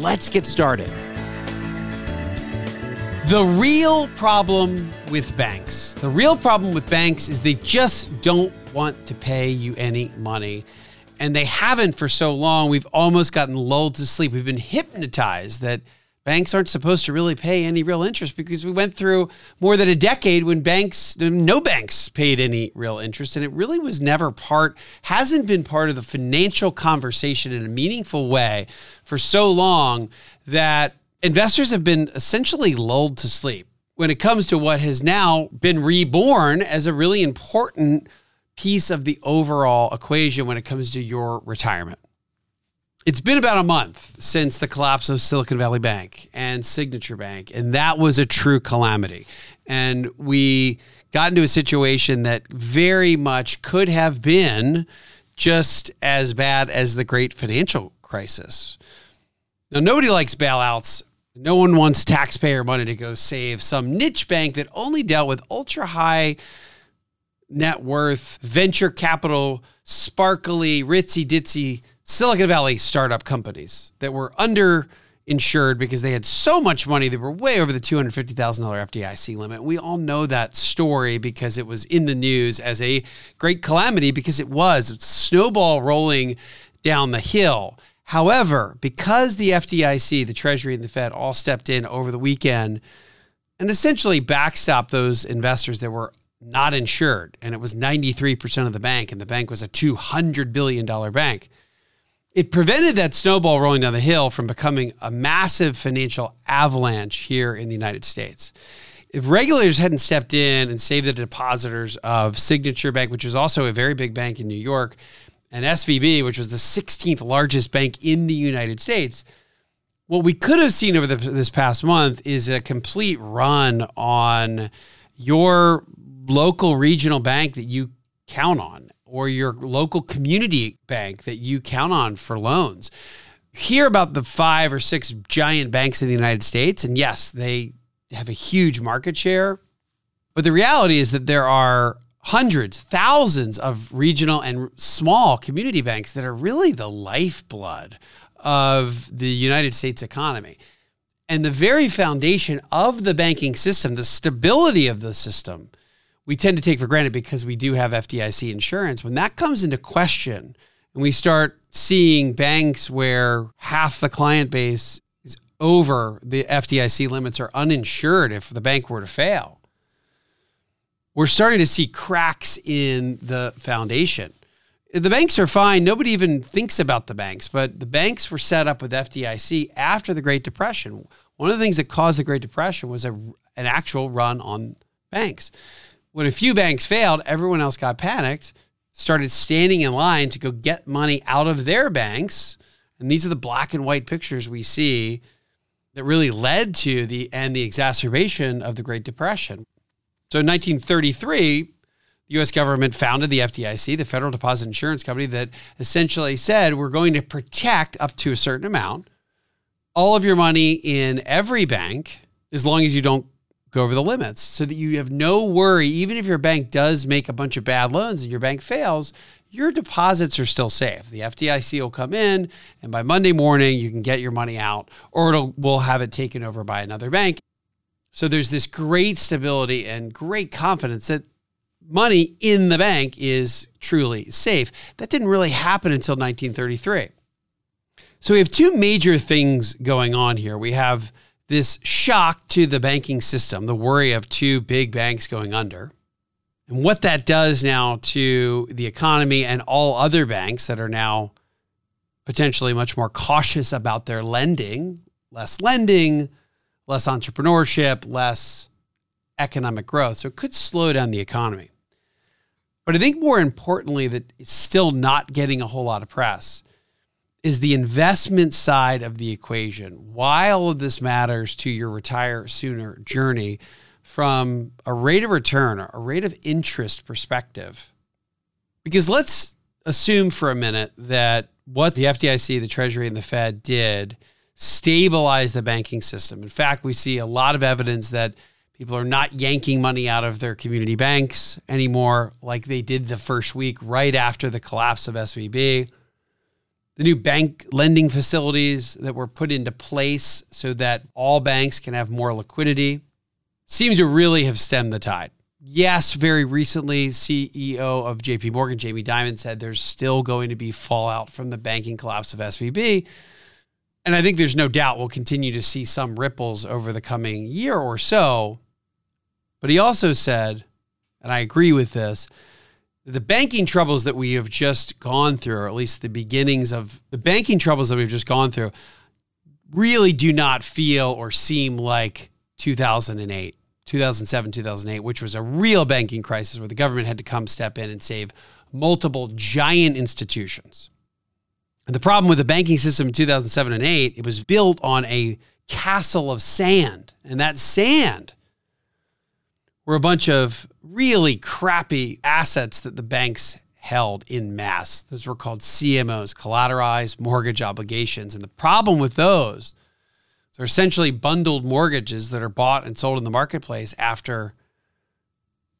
Let's get started. The real problem with banks, the real problem with banks is they just don't want to pay you any money. And they haven't for so long. We've almost gotten lulled to sleep. We've been hypnotized that banks aren't supposed to really pay any real interest because we went through more than a decade when banks, no banks paid any real interest. And it really was never part, hasn't been part of the financial conversation in a meaningful way for so long that investors have been essentially lulled to sleep when it comes to what has now been reborn as a really important piece of the overall equation when it comes to your retirement. It's been about a month since the collapse of Silicon Valley Bank and Signature Bank, and that was a true calamity. And we got into a situation that very much could have been just as bad as the great financial crisis. Now, nobody likes bailouts. No one wants taxpayer money to go save some niche bank that only dealt with ultra high net worth, venture capital, sparkly, ritzy ditzy Silicon Valley startup companies that were under insured because they had so much money they were way over the $250,000 FDIC limit. We all know that story because it was in the news as a great calamity because it was snowball rolling down the hill. However, because the FDIC, the Treasury, and the Fed all stepped in over the weekend and essentially backstopped those investors that were not insured, and it was 93% of the bank, and the bank was a $200 billion bank. It prevented that snowball rolling down the hill from becoming a massive financial avalanche here in the United States. If regulators hadn't stepped in and saved the depositors of Signature Bank, which was also a very big bank in New York, and SVB, which was the 16th largest bank in the United States, what we could have seen over the, this past month is a complete run on your local regional bank that you count on or your local community bank that you count on for loans. Hear about the five or six giant banks in the United States, and yes, they have a huge market share. But the reality is that there are hundreds, thousands of regional and small community banks that are really the lifeblood of the United States economy. And the very foundation of the banking system, the stability of the system, we tend to take for granted because we do have FDIC insurance. When that comes into question and we start seeing banks where half the client base is over the FDIC limits are uninsured if the bank were to fail, we're starting to see cracks in the foundation. The banks are fine. Nobody even thinks about the banks, but the banks were set up with FDIC after the Great Depression. One of the things that caused the Great Depression was a, an actual run on banks when a few banks failed, everyone else got panicked, started standing in line to go get money out of their banks. And these are the black and white pictures we see that really led to the and the exacerbation of the Great Depression. So in 1933, the US government founded the FDIC, the Federal Deposit Insurance Company, that essentially said we're going to protect up to a certain amount all of your money in every bank as long as you don't go over the limits so that you have no worry. Even if your bank does make a bunch of bad loans and your bank fails, your deposits are still safe. The FDIC will come in, and by Monday morning, you can get your money out, or we'll have it taken over by another bank. So there's this great stability and great confidence that money in the bank is truly safe. That didn't really happen until 1933. So we have two major things going on here. We have this shock to the banking system, the worry of two big banks going under, and what that does now to the economy and all other banks that are now potentially much more cautious about their lending, less lending, less entrepreneurship, less economic growth. So it could slow down the economy. But I think more importantly, that it's still not getting a whole lot of press is the investment side of the equation. Why all of this matters to your retire sooner journey from a rate of return, or a rate of interest perspective. Because let's assume for a minute that what the FDIC, the Treasury, and the Fed did stabilize the banking system. In fact, we see a lot of evidence that People are not yanking money out of their community banks anymore like they did the first week right after the collapse of SVB. The new bank lending facilities that were put into place so that all banks can have more liquidity seems to really have stemmed the tide. Yes, very recently, CEO of JP Morgan, Jamie Dimon, said there's still going to be fallout from the banking collapse of SVB. And I think there's no doubt we'll continue to see some ripples over the coming year or so. But he also said, and I agree with this, the banking troubles that we have just gone through, or at least the beginnings of the banking troubles that we've just gone through, really do not feel or seem like 2008, 2007, 2008, which was a real banking crisis where the government had to come step in and save multiple giant institutions. And the problem with the banking system in 2007 and 8, it was built on a castle of sand. And that sand were a bunch of really crappy assets that the banks held in mass. Those were called CMOs, collateralized mortgage obligations. And the problem with those, they're essentially bundled mortgages that are bought and sold in the marketplace after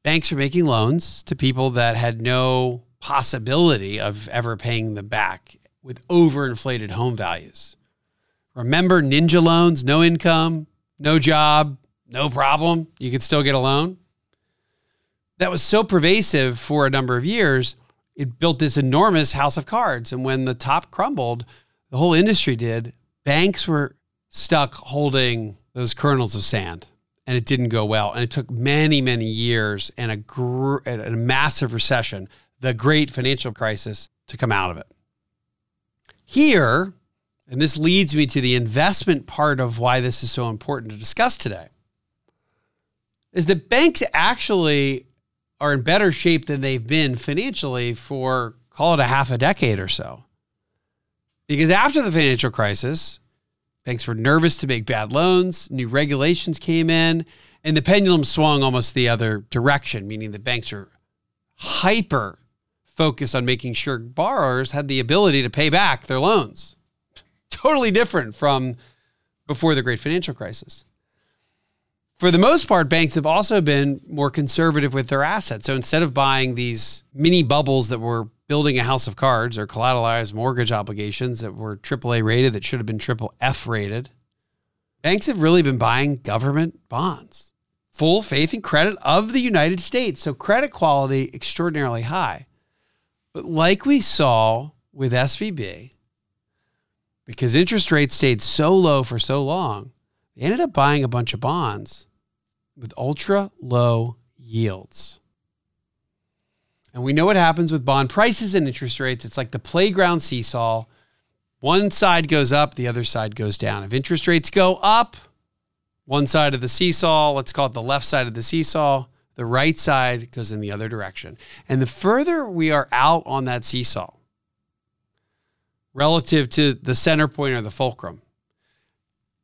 banks are making loans to people that had no possibility of ever paying them back with overinflated home values. Remember ninja loans, no income, no job, no problem. You could still get a loan. That was so pervasive for a number of years. It built this enormous house of cards. And when the top crumbled, the whole industry did, banks were stuck holding those kernels of sand. And it didn't go well. And it took many, many years and a, gr- and a massive recession, the great financial crisis, to come out of it. Here, and this leads me to the investment part of why this is so important to discuss today is that banks actually are in better shape than they've been financially for call it a half a decade or so. Because after the financial crisis, banks were nervous to make bad loans, new regulations came in, and the pendulum swung almost the other direction, meaning the banks are hyper focused on making sure borrowers had the ability to pay back their loans. Totally different from before the great financial crisis for the most part, banks have also been more conservative with their assets. So instead of buying these mini bubbles that were building a house of cards or collateralized mortgage obligations that were AAA rated that should have been triple F rated, banks have really been buying government bonds, full faith and credit of the United States. So credit quality extraordinarily high. But like we saw with SVB, because interest rates stayed so low for so long, they ended up buying a bunch of bonds with ultra low yields. And we know what happens with bond prices and interest rates. It's like the playground seesaw. One side goes up, the other side goes down. If interest rates go up, one side of the seesaw, let's call it the left side of the seesaw, the right side goes in the other direction. And the further we are out on that seesaw relative to the center point or the fulcrum,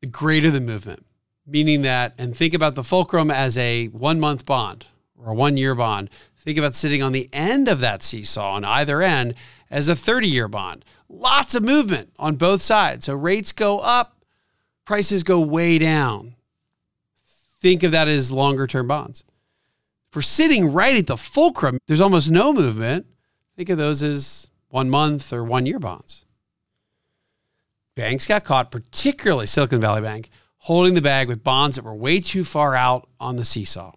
the greater the movement meaning that, and think about the fulcrum as a one month bond or a one year bond. Think about sitting on the end of that seesaw on either end as a 30 year bond. Lots of movement on both sides. So rates go up, prices go way down. Think of that as longer term bonds. For sitting right at the fulcrum, there's almost no movement. Think of those as one month or one year bonds. Banks got caught, particularly Silicon Valley Bank, holding the bag with bonds that were way too far out on the seesaw.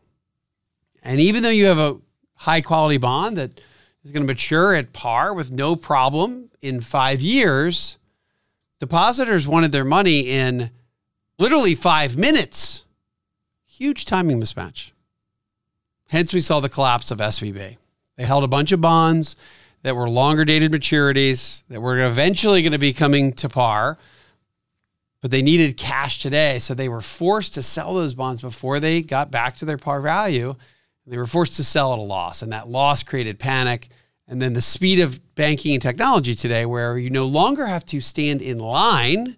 And even though you have a high quality bond that is going to mature at par with no problem in five years. Depositors wanted their money in literally five minutes. Huge timing mismatch. Hence, we saw the collapse of SVB. They held a bunch of bonds that were longer dated maturities that were eventually going to be coming to par, but they needed cash today. So they were forced to sell those bonds before they got back to their par value. They were forced to sell at a loss, and that loss created panic. And then the speed of banking and technology today, where you no longer have to stand in line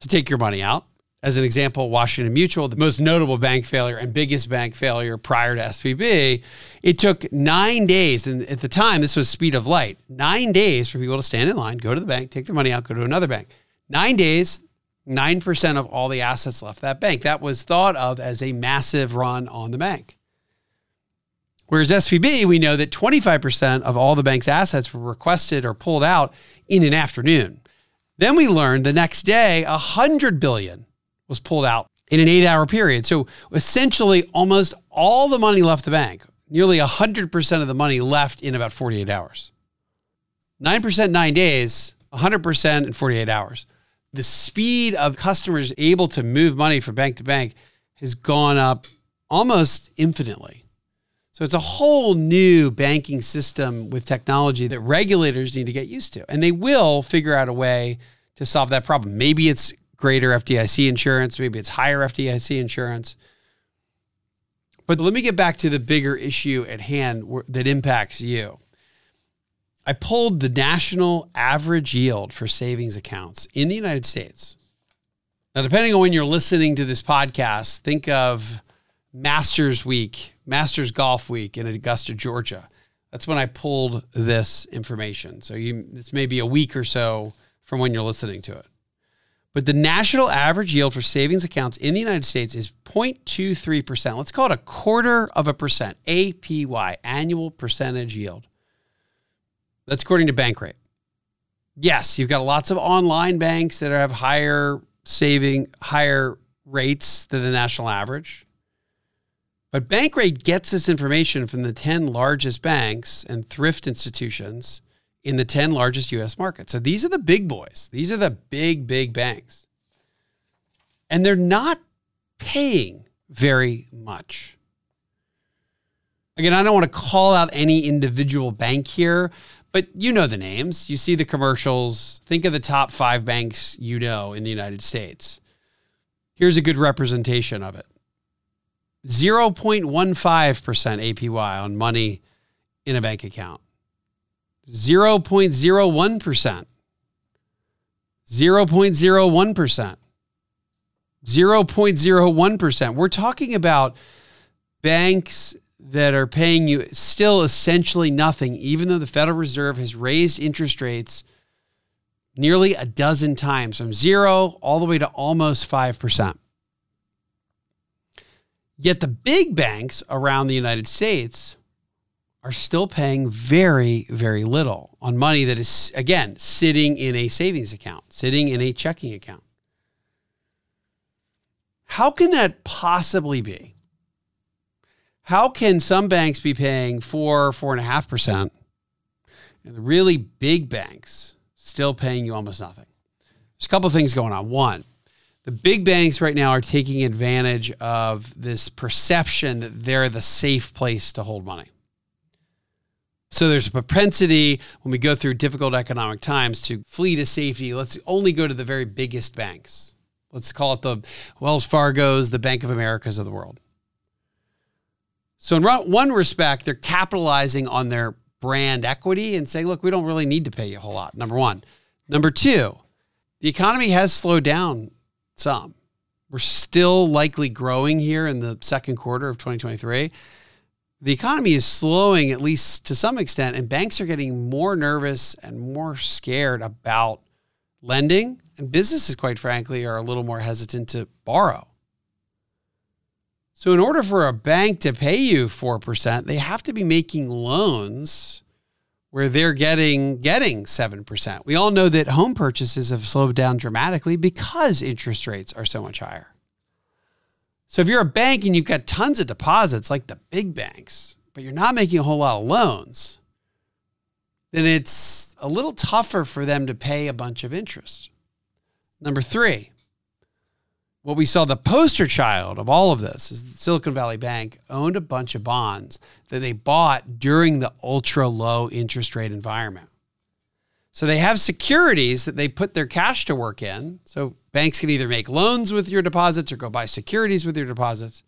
to take your money out. As an example, Washington Mutual, the most notable bank failure and biggest bank failure prior to SVB, it took nine days. And at the time, this was speed of light nine days for people to stand in line, go to the bank, take their money out, go to another bank. Nine days, 9% of all the assets left that bank. That was thought of as a massive run on the bank. Whereas SVB, we know that 25% of all the bank's assets were requested or pulled out in an afternoon. Then we learned the next day, 100 billion was pulled out in an eight hour period. So essentially, almost all the money left the bank, nearly 100% of the money left in about 48 hours. 9% nine days, 100% in 48 hours. The speed of customers able to move money from bank to bank has gone up almost infinitely. So it's a whole new banking system with technology that regulators need to get used to. And they will figure out a way to solve that problem. Maybe it's greater FDIC insurance, maybe it's higher FDIC insurance. But let me get back to the bigger issue at hand that impacts you. I pulled the national average yield for savings accounts in the United States. Now, depending on when you're listening to this podcast, think of Masters Week, Masters Golf Week in Augusta, Georgia. That's when I pulled this information. So you, this may be a week or so from when you're listening to it. But the national average yield for savings accounts in the United States is 0.23%. Let's call it a quarter of a percent, APY, annual percentage yield. That's according to Bankrate. Yes, you've got lots of online banks that have higher saving, higher rates than the national average. But Bankrate gets this information from the 10 largest banks and thrift institutions in the 10 largest US markets. So these are the big boys. These are the big, big banks. And they're not paying very much. Again, I don't want to call out any individual bank here, but you know the names. You see the commercials. Think of the top five banks you know in the United States. Here's a good representation of it 0.15% APY on money in a bank account. 0.01%. 0.01%. 0.01%. We're talking about banks that are paying you still essentially nothing, even though the Federal Reserve has raised interest rates nearly a dozen times from zero all the way to almost 5%. Yet the big banks around the United States are still paying very, very little on money that is, again, sitting in a savings account, sitting in a checking account. How can that possibly be? How can some banks be paying four, four and a half percent, and the really big banks still paying you almost nothing? There's a couple of things going on. One, the big banks right now are taking advantage of this perception that they're the safe place to hold money. So there's a propensity when we go through difficult economic times to flee to safety. Let's only go to the very biggest banks. Let's call it the Wells Fargo's, the Bank of America's of the world. So, in one respect, they're capitalizing on their brand equity and saying, look, we don't really need to pay you a whole lot. Number one. Number two, the economy has slowed down some. We're still likely growing here in the second quarter of 2023 the economy is slowing, at least to some extent, and banks are getting more nervous and more scared about lending. And businesses, quite frankly, are a little more hesitant to borrow. So, in order for a bank to pay you 4%, they have to be making loans where they're getting getting 7%. We all know that home purchases have slowed down dramatically because interest rates are so much higher. So if you're a bank and you've got tons of deposits like the big banks, but you're not making a whole lot of loans, then it's a little tougher for them to pay a bunch of interest. Number three, what we saw the poster child of all of this is Silicon Valley Bank owned a bunch of bonds that they bought during the ultra low interest rate environment. So they have securities that they put their cash to work in. So banks can either make loans with your deposits or go buy securities with your deposits.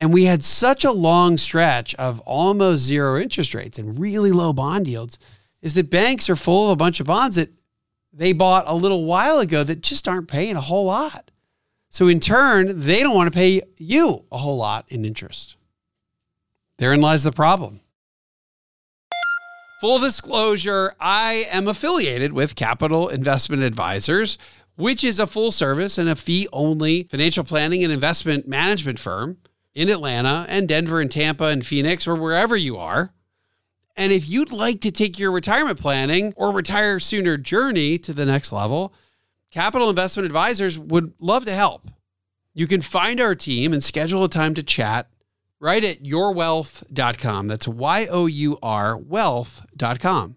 And we had such a long stretch of almost zero interest rates and really low bond yields is that banks are full of a bunch of bonds that they bought a little while ago that just aren't paying a whole lot. So in turn, they don't want to pay you a whole lot in interest. Therein lies the problem. Full disclosure, I am affiliated with Capital Investment Advisors, which is a full service and a fee only financial planning and investment management firm in Atlanta and Denver and Tampa and Phoenix or wherever you are. And if you'd like to take your retirement planning or retire sooner journey to the next level, Capital Investment Advisors would love to help. You can find our team and schedule a time to chat right at yourwealth.com. That's Y O U R wealth.com.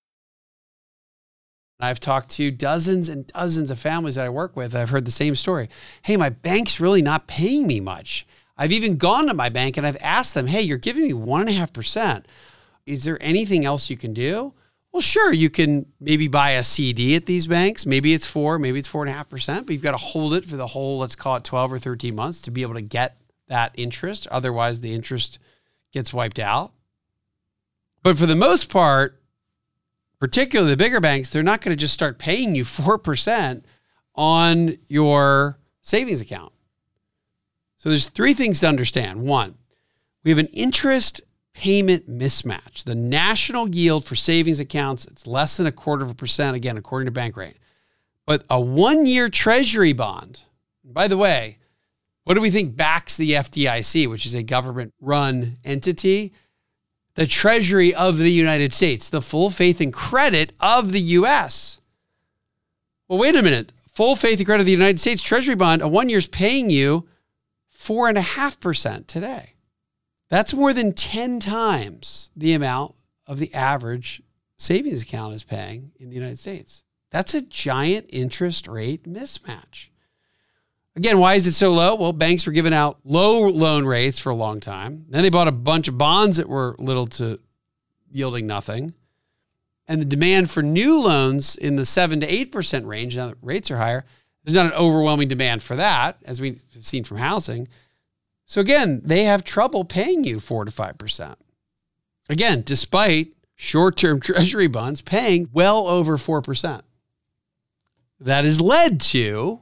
I've talked to dozens and dozens of families that I work with. I've heard the same story. Hey, my bank's really not paying me much. I've even gone to my bank and I've asked them, hey, you're giving me one and a half percent. Is there anything else you can do? Well, sure, you can maybe buy a CD at these banks. Maybe it's four, maybe it's four and a half percent, but you've got to hold it for the whole, let's call it 12 or 13 months to be able to get that interest. Otherwise, the interest gets wiped out. But for the most part, particularly the bigger banks, they're not going to just start paying you 4% on your savings account. So there's three things to understand. One, we have an interest payment mismatch. The national yield for savings accounts, it's less than a quarter of a percent, again, according to Bankrate. But a one year treasury bond, by the way, what do we think backs the FDIC, which is a government run entity? The Treasury of the United States, the full faith and credit of the U.S. Well, wait a minute. Full faith and credit of the United States Treasury bond, a one year's paying you 4.5% today. That's more than 10 times the amount of the average savings account is paying in the United States. That's a giant interest rate mismatch. Again, why is it so low? Well, banks were giving out low loan rates for a long time. Then they bought a bunch of bonds that were little to yielding nothing. And the demand for new loans in the 7 to 8% range, now that rates are higher, there's not an overwhelming demand for that, as we've seen from housing. So again, they have trouble paying you 4 to 5%. Again, despite short term treasury bonds paying well over 4%. That has led to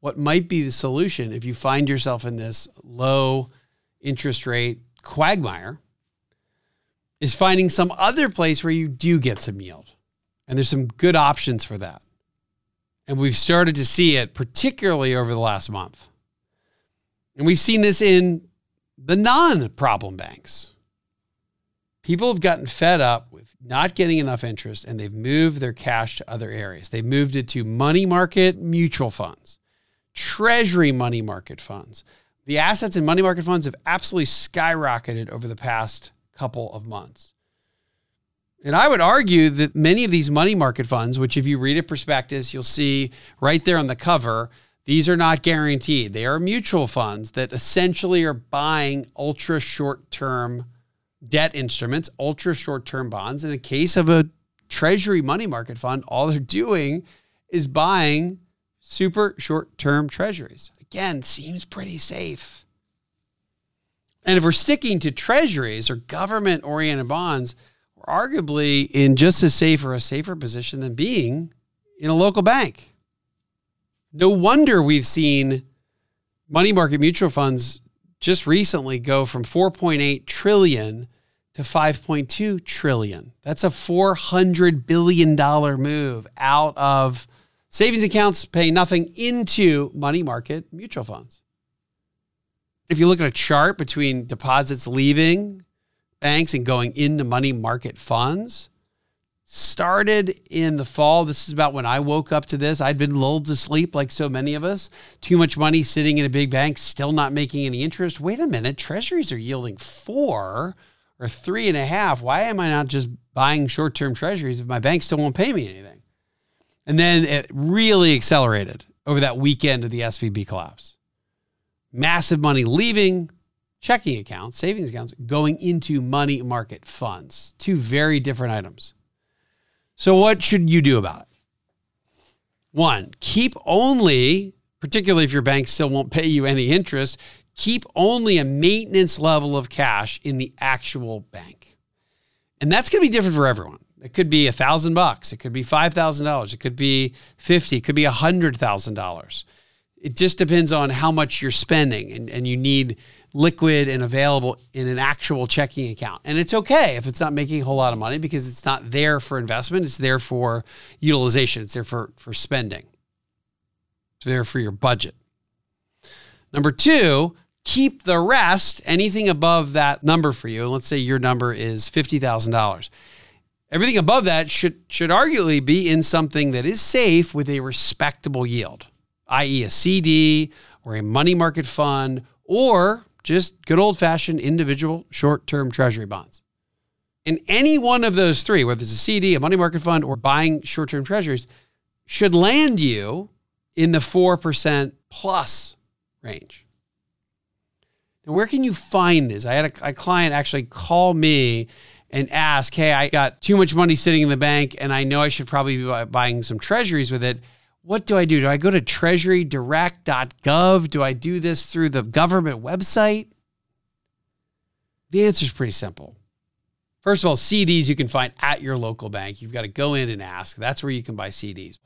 what might be the solution if you find yourself in this low interest rate quagmire is finding some other place where you do get some yield. And there's some good options for that. And we've started to see it, particularly over the last month. And we've seen this in the non problem banks. People have gotten fed up with not getting enough interest and they've moved their cash to other areas. They've moved it to money market mutual funds treasury money market funds. The assets in money market funds have absolutely skyrocketed over the past couple of months. And I would argue that many of these money market funds, which if you read a prospectus, you'll see right there on the cover, these are not guaranteed. They are mutual funds that essentially are buying ultra short term debt instruments, ultra short term bonds. In the case of a treasury money market fund, all they're doing is buying super short term treasuries. Again, seems pretty safe. And if we're sticking to treasuries or government oriented bonds, we're arguably in just as safe or a safer position than being in a local bank. No wonder we've seen money market mutual funds just recently go from 4.8 trillion to 5.2 trillion. That's a 400 billion dollar move out of savings accounts pay nothing into money market mutual funds. If you look at a chart between deposits leaving banks and going into money market funds, started in the fall. This is about when I woke up to this. I'd been lulled to sleep like so many of us. Too much money sitting in a big bank, still not making any interest. Wait a minute, treasuries are yielding four or three and a half. Why am I not just buying short term treasuries if my bank still won't pay me anything? And then it really accelerated over that weekend of the SVB collapse. Massive money leaving checking accounts, savings accounts, going into money market funds. Two very different items. So, what should you do about it? One, keep only, particularly if your bank still won't pay you any interest, keep only a maintenance level of cash in the actual bank. And that's going to be different for everyone. It could be a thousand bucks. It could be five thousand dollars. It could be fifty. It could be a hundred thousand dollars. It just depends on how much you're spending, and, and you need liquid and available in an actual checking account. And it's okay if it's not making a whole lot of money because it's not there for investment, it's there for utilization, it's there for, for spending, it's there for your budget. Number two, keep the rest, anything above that number for you. Let's say your number is $50,000. Everything above that should, should arguably be in something that is safe with a respectable yield, i.e., a CD or a money market fund or just good old fashioned individual short term treasury bonds. And any one of those three, whether it's a CD, a money market fund, or buying short term treasuries, should land you in the 4% plus range. Now, where can you find this? I had a, a client actually call me and ask, Hey, I got too much money sitting in the bank, and I know I should probably be buying some treasuries with it what do I do? Do I go to treasurydirect.gov? Do I do this through the government website? The answer is pretty simple. First of all, CDs you can find at your local bank. You've got to go in and ask. That's where you can buy CDs.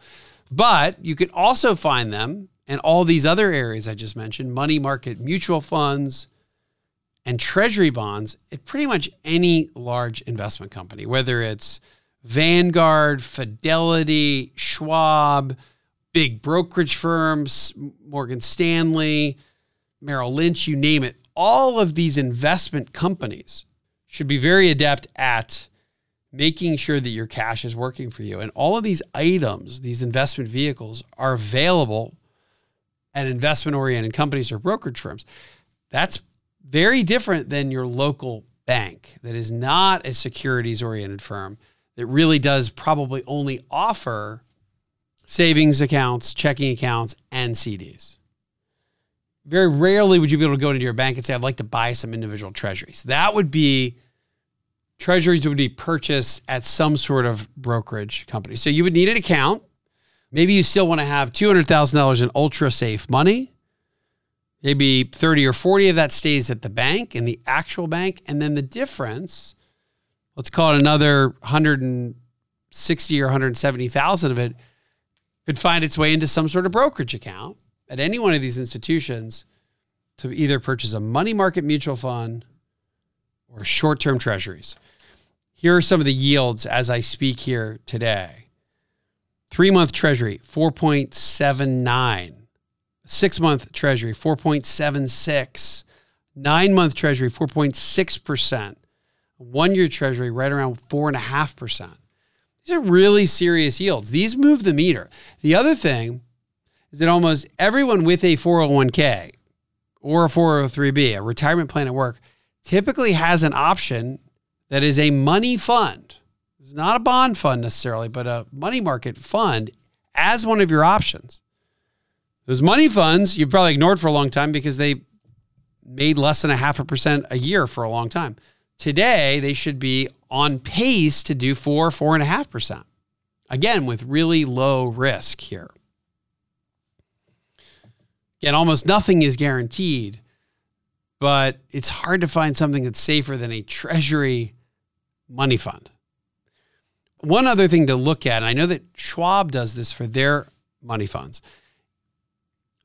But you can also find them in all these other areas I just mentioned money market mutual funds and treasury bonds at pretty much any large investment company, whether it's Vanguard, Fidelity, Schwab, big brokerage firms, Morgan Stanley, Merrill Lynch, you name it. All of these investment companies should be very adept at making sure that your cash is working for you. And all of these items, these investment vehicles, are available at investment oriented companies or brokerage firms. That's very different than your local bank that is not a securities oriented firm that really does probably only offer savings accounts, checking accounts, and CDs. Very rarely would you be able to go into your bank and say, I'd like to buy some individual treasuries. That would be treasuries would be purchased at some sort of brokerage company. So you would need an account. Maybe you still want to have $200,000 in ultra safe money. Maybe 30 or 40 of that stays at the bank, in the actual bank. And then the difference, let's call it another 160 or 170,000 of it could find its way into some sort of brokerage account at any one of these institutions to either purchase a money market mutual fund or short term treasuries. Here are some of the yields as I speak here today. Three month treasury, 4.79. Six month treasury, 4.76. Nine month treasury, 4.6%. One year treasury, right around 4.5%. These are really serious yields. These move the meter. The other thing is that almost everyone with a 401k or a 403b, a retirement plan at work, typically has an option that is a money fund. It's not a bond fund necessarily, but a money market fund as one of your options. Those money funds you've probably ignored for a long time because they made less than a half a percent a year for a long time. Today, they should be on pace to do four, four and a half percent. Again, with really low risk here. Again, almost nothing is guaranteed, but it's hard to find something that's safer than a treasury money fund. One other thing to look at, and I know that Schwab does this for their money funds.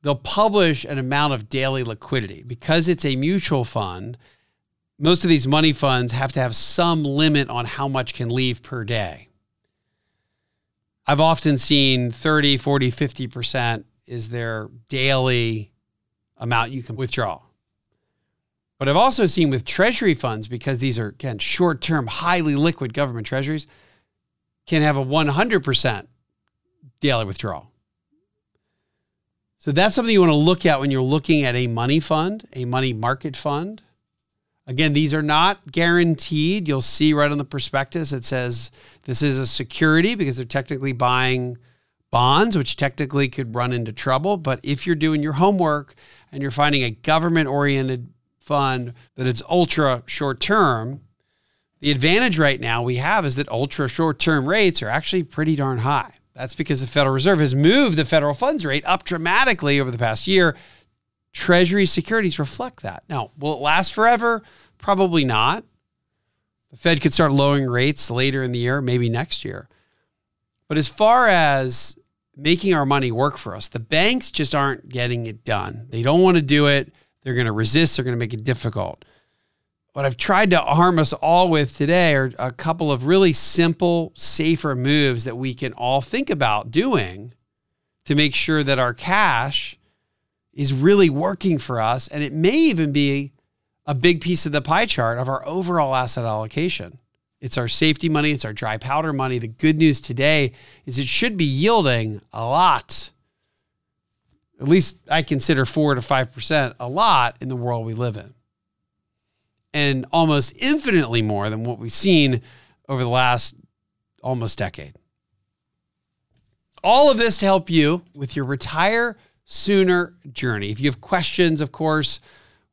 They'll publish an amount of daily liquidity because it's a mutual fund. Most of these money funds have to have some limit on how much can leave per day. I've often seen 30, 40, 50% is their daily amount you can withdraw. But I've also seen with treasury funds, because these are, again, short term, highly liquid government treasuries, can have a 100% daily withdrawal. So that's something you want to look at when you're looking at a money fund, a money market fund. Again, these are not guaranteed. You'll see right on the prospectus it says this is a security because they're technically buying bonds, which technically could run into trouble. But if you're doing your homework and you're finding a government oriented fund that it's ultra short term, the advantage right now we have is that ultra short term rates are actually pretty darn high. That's because the Federal Reserve has moved the federal funds rate up dramatically over the past year. Treasury securities reflect that. Now, will it last forever? Probably not. The Fed could start lowering rates later in the year, maybe next year. But as far as making our money work for us, the banks just aren't getting it done. They don't want to do it. They're going to resist. They're going to make it difficult. What I've tried to arm us all with today are a couple of really simple, safer moves that we can all think about doing to make sure that our cash is really working for us. And it may even be a big piece of the pie chart of our overall asset allocation. It's our safety money, it's our dry powder money. The good news today is it should be yielding a lot. At least I consider 4 to 5% a lot in the world we live in and almost infinitely more than what we've seen over the last almost decade. All of this to help you with your retire sooner journey. If you have questions, of course,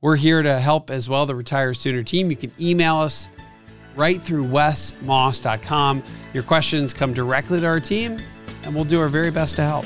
we're here to help as well, the Retire Sooner team. You can email us right through wesmoss.com. Your questions come directly to our team, and we'll do our very best to help.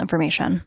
information.